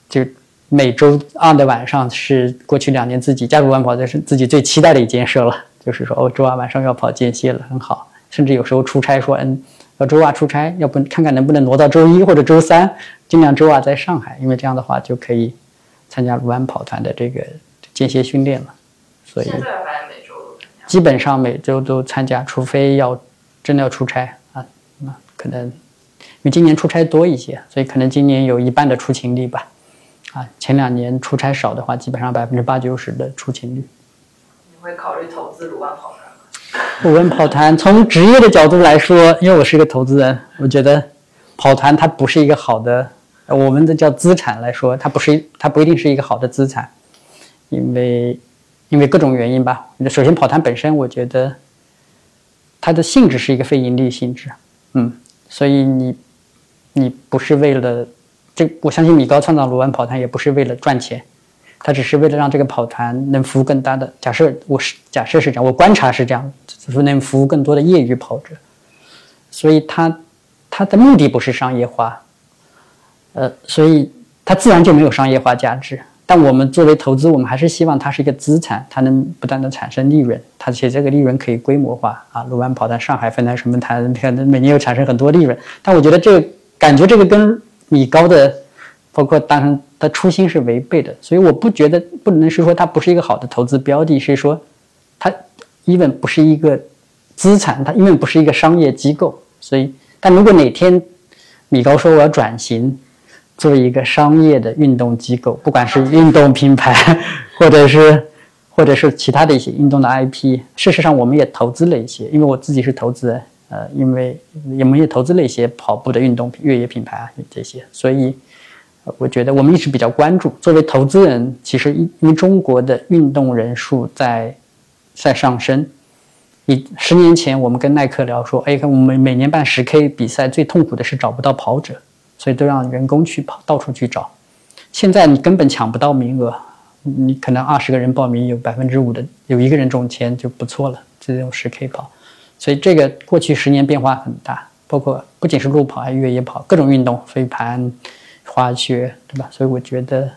就每周二的晚上是过去两年自己加入完跑的是自己最期待的一件事了。就是说，哦，周二晚上要跑间歇了，很好。甚至有时候出差说，嗯，要周二出差，要不看看能不能挪到周一或者周三，尽量周二在上海，因为这样的话就可以参加卢湾跑团的这个间歇训练了。所以基本上每周都参加，除非要真的要出差啊，那可能。因为今年出差多一些，所以可能今年有一半的出勤率吧。啊，前两年出差少的话，基本上百分之八九十的出勤率。你会考虑投资鲁湾跑团吗？鲁湾跑团从职业的角度来说，因为我是一个投资人，我觉得跑团它不是一个好的，我们的叫资产来说，它不是它不一定是一个好的资产，因为因为各种原因吧。首先，跑团本身，我觉得它的性质是一个非盈利性质，嗯，所以你。你不是为了这，我相信米高创造卢湾跑团也不是为了赚钱，他只是为了让这个跑团能服务更大的。假设我是假设是这样，我观察是这样，就是能服务更多的业余跑者，所以他他的目的不是商业化，呃，所以它自然就没有商业化价值。但我们作为投资，我们还是希望它是一个资产，它能不断的产生利润，它且这个利润可以规模化啊。卢湾跑团、上海分团什么团，可能每年又产生很多利润。但我觉得这个。感觉这个跟米高的，包括当然的初心是违背的，所以我不觉得不能是说它不是一个好的投资标的，是说它 even 不是一个资产，它因为不是一个商业机构，所以但如果哪天米高说我要转型做一个商业的运动机构，不管是运动品牌，或者是或者是其他的一些运动的 IP，事实上我们也投资了一些，因为我自己是投资人。呃，因为我们也投资了一些跑步的运动越野品牌啊，这些，所以我觉得我们一直比较关注。作为投资人，其实因为中国的运动人数在在上升。你十年前我们跟耐克聊说，哎，我们每年办十 K 比赛，最痛苦的是找不到跑者，所以都让员工去跑，到处去找。现在你根本抢不到名额，你可能二十个人报名，有百分之五的有一个人中签就不错了，这种十 K 跑。所以这个过去十年变化很大，包括不仅是路跑，还越野跑，各种运动，飞盘、滑雪，对吧？所以我觉得，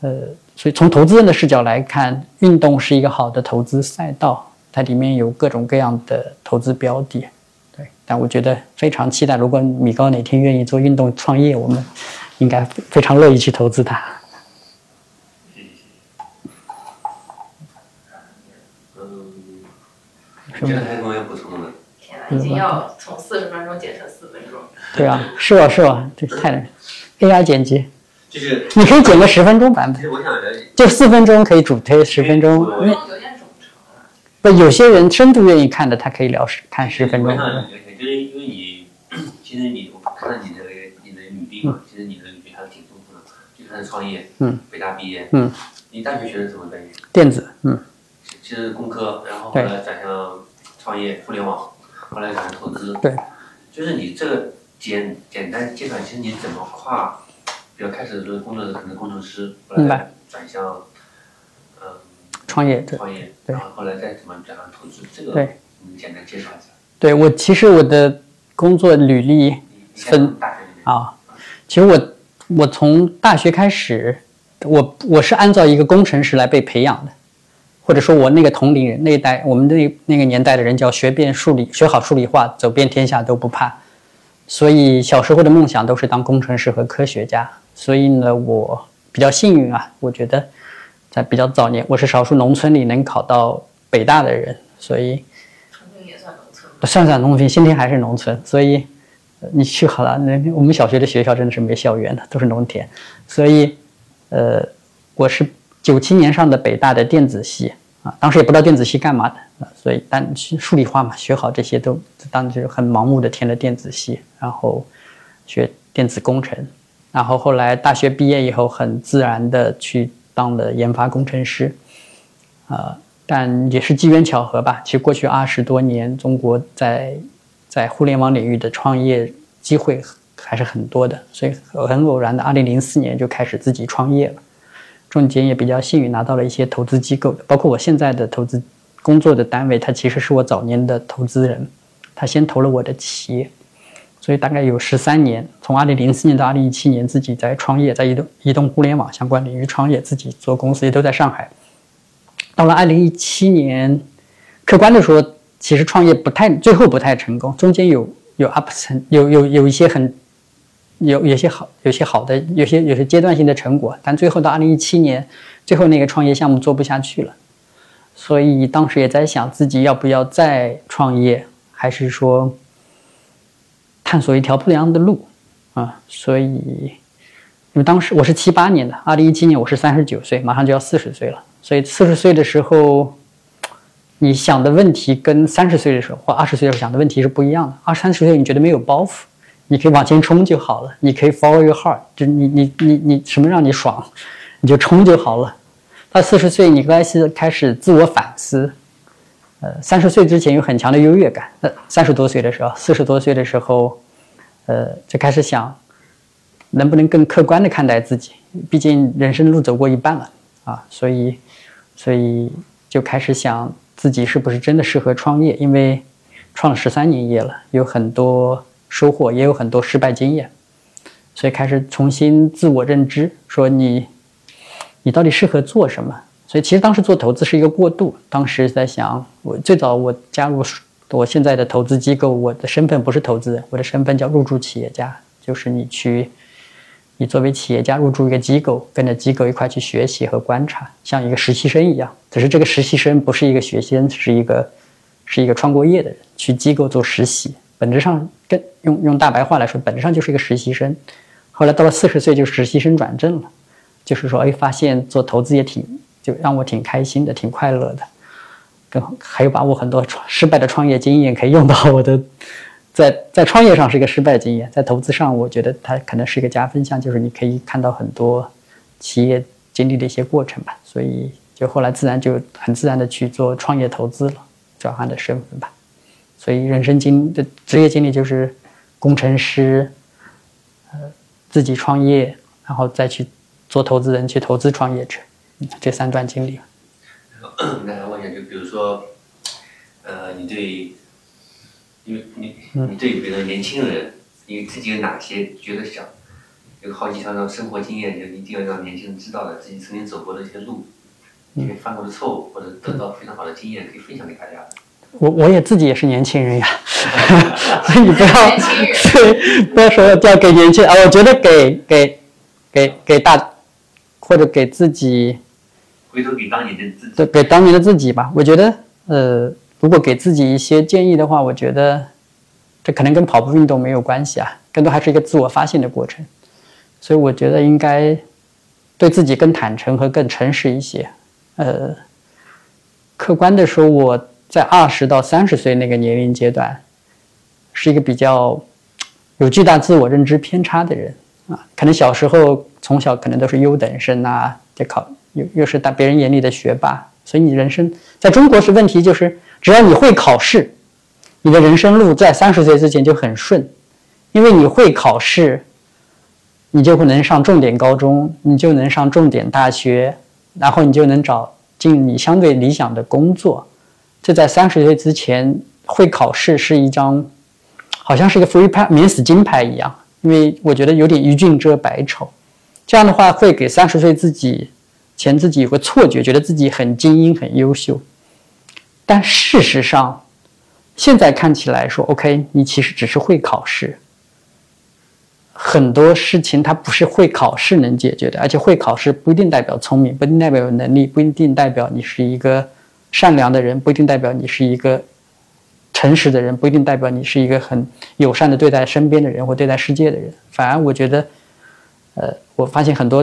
呃，所以从投资人的视角来看，运动是一个好的投资赛道，它里面有各种各样的投资标的，但我觉得非常期待，如果米高哪天愿意做运动创业，我们应该非常乐意去投资它。觉得还有没有补充的？天哪，已经要从四十分钟减成四分钟。对啊，是啊是啊，这太难。AI 剪辑，就是你可以剪个十分钟版本。我想，就四分钟可以主推十分钟。有点冗长了。不，有些人深度愿意看的，他可以聊十看十分钟。我想了解，就是因为你，其实你我看到你的你的履历嘛，其实你的履历还是挺丰富的，就开始创业，嗯，北大毕业，嗯，你大学学的什么专业？电子，嗯，其实工科，然后后来转向。创业、互联网，后来转向投资，对，就是你这个简简单阶段，其实你怎么跨？比如开始的时候工作的可能工程师，后来转向，嗯，创业，创业，然后后来再怎么转向投资，这个对，你简单介绍一下。对我其实我的工作履历分啊，其实我我从大学开始，我我是按照一个工程师来被培养的。或者说我那个同龄人那一代，我们那那个年代的人叫学遍数理，学好数理化，走遍天下都不怕。所以小时候的梦想都是当工程师和科学家。所以呢，我比较幸运啊，我觉得在比较早年，我是少数农村里能考到北大的人，所以算。算农村，新田还是农村，所以你去好了，那我们小学的学校真的是没校园的，都是农田，所以呃，我是九七年上的北大的电子系啊，当时也不知道电子系干嘛的啊，所以但数理化嘛，学好这些都当时很盲目的填了电子系，然后学电子工程，然后后来大学毕业以后，很自然的去。当了研发工程师，呃，但也是机缘巧合吧。其实过去二十多年，中国在在互联网领域的创业机会还是很多的，所以很偶然的，二零零四年就开始自己创业了。中间也比较幸运，拿到了一些投资机构的，包括我现在的投资工作的单位，他其实是我早年的投资人，他先投了我的企业。所以大概有十三年，从二零零四年到二零一七年，自己在创业，在移动移动互联网相关领域创业，自己做公司也都在上海。到了二零一七年，客观的说，其实创业不太，最后不太成功，中间有有 up 层，有有有一些很，有有些好，有些好的，有些有些阶段性的成果，但最后到二零一七年，最后那个创业项目做不下去了，所以当时也在想自己要不要再创业，还是说。探索一条不一样的路，啊，所以，因为当时我是七八年的，二零一七年我是三十九岁，马上就要四十岁了，所以四十岁的时候，你想的问题跟三十岁的时候或二十岁的时候想的问题是不一样的。二三十岁你觉得没有包袱，你可以往前冲就好了，你可以 follow your heart，就你你你你什么让你爽，你就冲就好了。到四十岁你开始开始自我反思。呃，三十岁之前有很强的优越感，呃，三十多岁的时候，四十多岁的时候，呃，就开始想，能不能更客观的看待自己？毕竟人生路走过一半了啊，所以，所以就开始想自己是不是真的适合创业？因为创了十三年业了，有很多收获，也有很多失败经验，所以开始重新自我认知，说你，你到底适合做什么？所以其实当时做投资是一个过渡。当时在想，我最早我加入我现在的投资机构，我的身份不是投资人，我的身份叫入驻企业家，就是你去，你作为企业家入驻一个机构，跟着机构一块去学习和观察，像一个实习生一样。只是这个实习生不是一个学生，是一个是一个创过业的人，去机构做实习，本质上跟用用大白话来说，本质上就是一个实习生。后来到了四十岁就实习生转正了，就是说，哎，发现做投资也挺。就让我挺开心的，挺快乐的，跟还有把我很多创失败的创业经验可以用到我的，在在创业上是一个失败经验，在投资上我觉得它可能是一个加分项，就是你可以看到很多企业经历的一些过程吧，所以就后来自然就很自然的去做创业投资了，转换的身份吧，所以人生经的职业经历就是工程师，呃，自己创业，然后再去做投资人，去投资创业者。这三段经历，那还问一下，就比如说，呃，你对，因为你你对比如说年轻人，你自己有哪些觉得想有好几条的生活经验，就一定要让年轻人知道的，自己曾经走过的一些路，因为犯过的错误，或者得到非常好的经验，可以分享给大家。我我也自己也是年轻人呀，所以你不要 对不要说要给年轻啊，我觉得给给给给大或者给自己。回头给当年的自己，对，给当年的自己吧。我觉得，呃，如果给自己一些建议的话，我觉得这可能跟跑步运动没有关系啊，更多还是一个自我发现的过程。所以我觉得应该对自己更坦诚和更诚实一些。呃，客观的说，我在二十到三十岁那个年龄阶段，是一个比较有巨大自我认知偏差的人啊。可能小时候从小可能都是优等生啊，得考。又又是大别人眼里的学霸，所以你人生在中国是问题，就是只要你会考试，你的人生路在三十岁之前就很顺，因为你会考试，你就会能上重点高中，你就能上重点大学，然后你就能找进你相对理想的工作。这在三十岁之前会考试是一张，好像是一个 free pass 免死金牌一样，因为我觉得有点一俊遮百丑，这样的话会给三十岁自己。前自己有个错觉，觉得自己很精英、很优秀，但事实上，现在看起来说，OK，你其实只是会考试，很多事情它不是会考试能解决的，而且会考试不一定代表聪明，不一定代表有能力，不一定代表你是一个善良的人，不一定代表你是一个诚实的人，不一定代表你是一个很友善的对待身边的人或对待世界的人。反而我觉得，呃，我发现很多，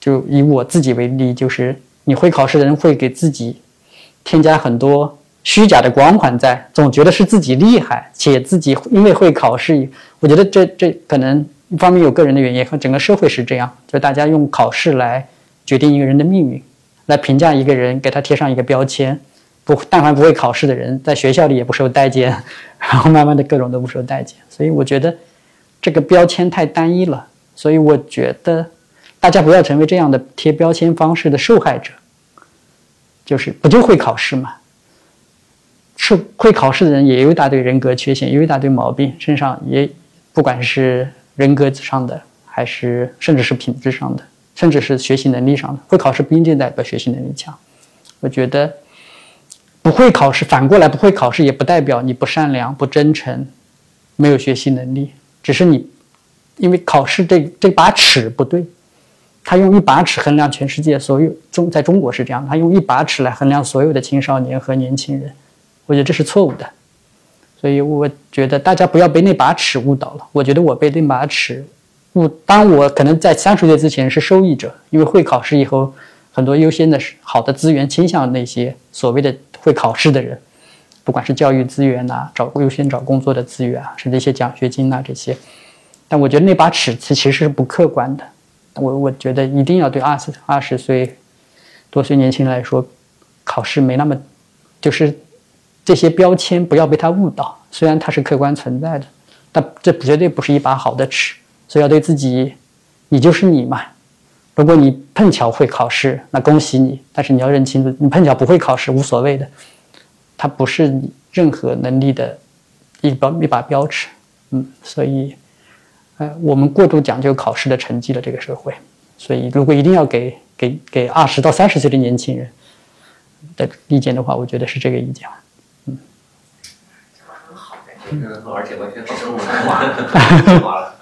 就以我自己为例，就是你会考试的人会给自己添加很多。虚假的光环在，总觉得是自己厉害，且自己因为会考试，我觉得这这可能一方面有个人的原因，和整个社会是这样，就大家用考试来决定一个人的命运，来评价一个人，给他贴上一个标签。不，但凡不会考试的人，在学校里也不受待见，然后慢慢的各种都不受待见。所以我觉得这个标签太单一了，所以我觉得大家不要成为这样的贴标签方式的受害者。就是不就会考试吗？是会考试的人也有一大堆人格缺陷，有一大堆毛病，身上也不管是人格上的，还是甚至是品质上的，甚至是学习能力上的。会考试不一定代表学习能力强。我觉得不会考试，反过来不会考试也不代表你不善良、不真诚、没有学习能力，只是你因为考试这这把尺不对，他用一把尺衡量全世界所有中，在中国是这样，他用一把尺来衡量所有的青少年和年轻人。我觉得这是错误的，所以我觉得大家不要被那把尺误导了。我觉得我被那把尺误，当我可能在三十岁之前是受益者，因为会考试以后，很多优先的好的资源倾向那些所谓的会考试的人，不管是教育资源呐，找优先找工作的资源啊，甚至一些奖学金呐这些。但我觉得那把尺其实是不客观的。我我觉得一定要对二十二十岁多岁年轻人来说，考试没那么就是。这些标签不要被他误导，虽然它是客观存在的，但这绝对不是一把好的尺。所以要对自己，你就是你嘛。如果你碰巧会考试，那恭喜你。但是你要认清楚，你碰巧不会考试无所谓的，它不是你任何能力的一把一把标尺。嗯，所以，呃，我们过度讲究考试的成绩了，这个社会。所以，如果一定要给给给二十到三十岁的年轻人的意见的话，我觉得是这个意见。嗯，很好，嗯而且完全生物化，化了。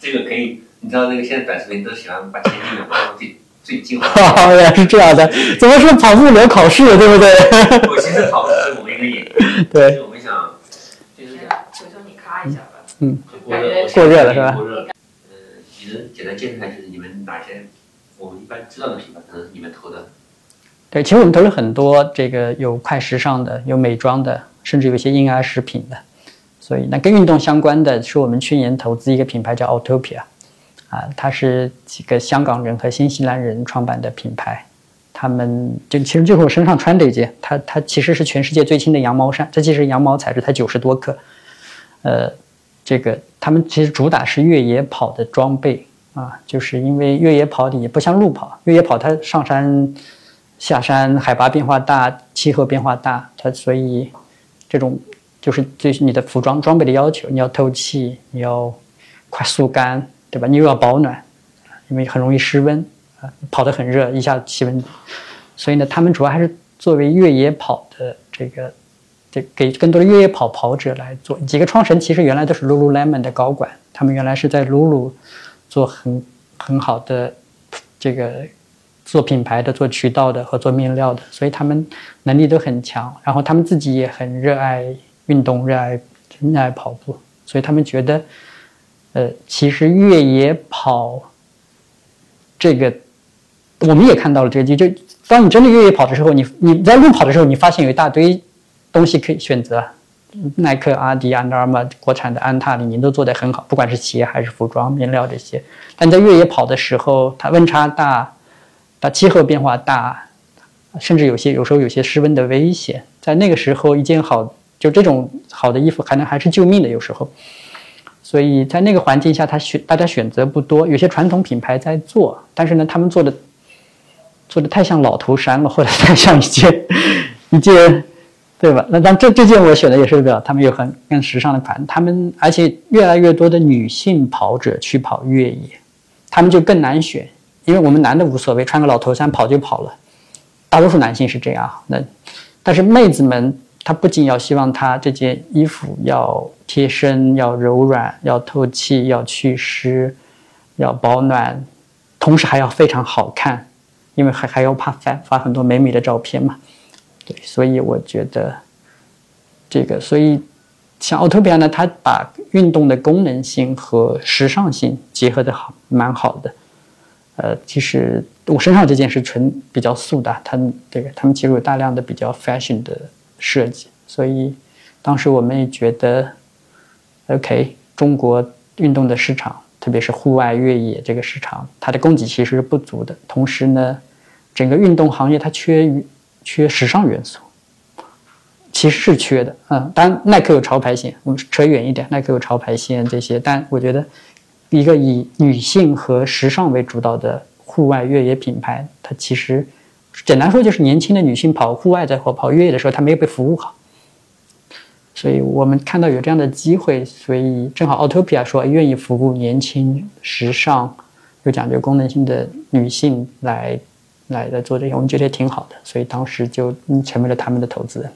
这个可以，你知道那个现在短视频都喜欢把前进的放最最精华。原来是这样的，怎么是跑步聊考试，对不对？我其实考的是我一个演员。对。我们想，就是求求你咔一下吧。嗯。过热了是吧？过热了。呃，你能简单介绍一下，就是你们哪些我们一般知道的品牌，可能是你们投的？对，其实我们投了很多，这个有快时尚的，有美妆的。甚至有一些婴儿食品的，所以那跟运动相关的是我们去年投资一个品牌叫 Autopia，啊，它是几个香港人和新西兰人创办的品牌，他们就其实就是我身上穿这一件，它它其实是全世界最轻的羊毛衫，这其实羊毛材质才九十多克，呃，这个他们其实主打是越野跑的装备啊，就是因为越野跑里不像路跑，越野跑它上山下山海拔变化大，气候变化大，它所以。这种就是对你的服装装备的要求，你要透气，你要快速干，对吧？你又要保暖，因为很容易失温啊，跑得很热，一下气温。所以呢，他们主要还是作为越野跑的这个，这给更多的越野跑跑者来做。几个创始人其实原来都是 Lululemon 的高管，他们原来是在 Lulu 做很很好的这个。做品牌的、做渠道的和做面料的，所以他们能力都很强。然后他们自己也很热爱运动，热爱热爱跑步，所以他们觉得，呃，其实越野跑这个，我们也看到了这个。就当你真的越野跑的时候，你你在路跑的时候，你发现有一大堆东西可以选择，耐克、阿迪、安德玛，国产的安踏、李宁都做得很好，不管是鞋还是服装、面料这些。但在越野跑的时候，它温差大。它气候变化大，甚至有些有时候有些失温的危险，在那个时候，一件好就这种好的衣服，还能还是救命的。有时候，所以在那个环境下，他选大家选择不多，有些传统品牌在做，但是呢，他们做的做的太像老头衫了，或者太像一件 一件，对吧？那但这这件我选的也是个，他们有很更时尚的款，他们而且越来越多的女性跑者去跑越野，他们就更难选。因为我们男的无所谓，穿个老头衫跑就跑了，大多数男性是这样。那但是妹子们她不仅要希望她这件衣服要贴身、要柔软、要透气、要祛湿、要保暖，同时还要非常好看，因为还还要怕发发很多美美的照片嘛。对，所以我觉得这个，所以像奥特比亚呢，它把运动的功能性和时尚性结合的好，蛮好的。呃，其实我身上这件是纯比较素的，他们这个他们其实有大量的比较 fashion 的设计，所以当时我们也觉得，OK，中国运动的市场，特别是户外越野这个市场，它的供给其实是不足的。同时呢，整个运动行业它缺缺时尚元素，其实是缺的。嗯，当然耐克有潮牌线，我们扯远一点，耐克有潮牌线这些，但我觉得。一个以女性和时尚为主导的户外越野品牌，它其实简单说就是年轻的女性跑户外在或跑越野的时候，她没有被服务好。所以我们看到有这样的机会，所以正好奥特比亚说愿意服务年轻、时尚、有讲究功能性的女性来来来做这些，我们觉得挺好的，所以当时就成为了他们的投资人。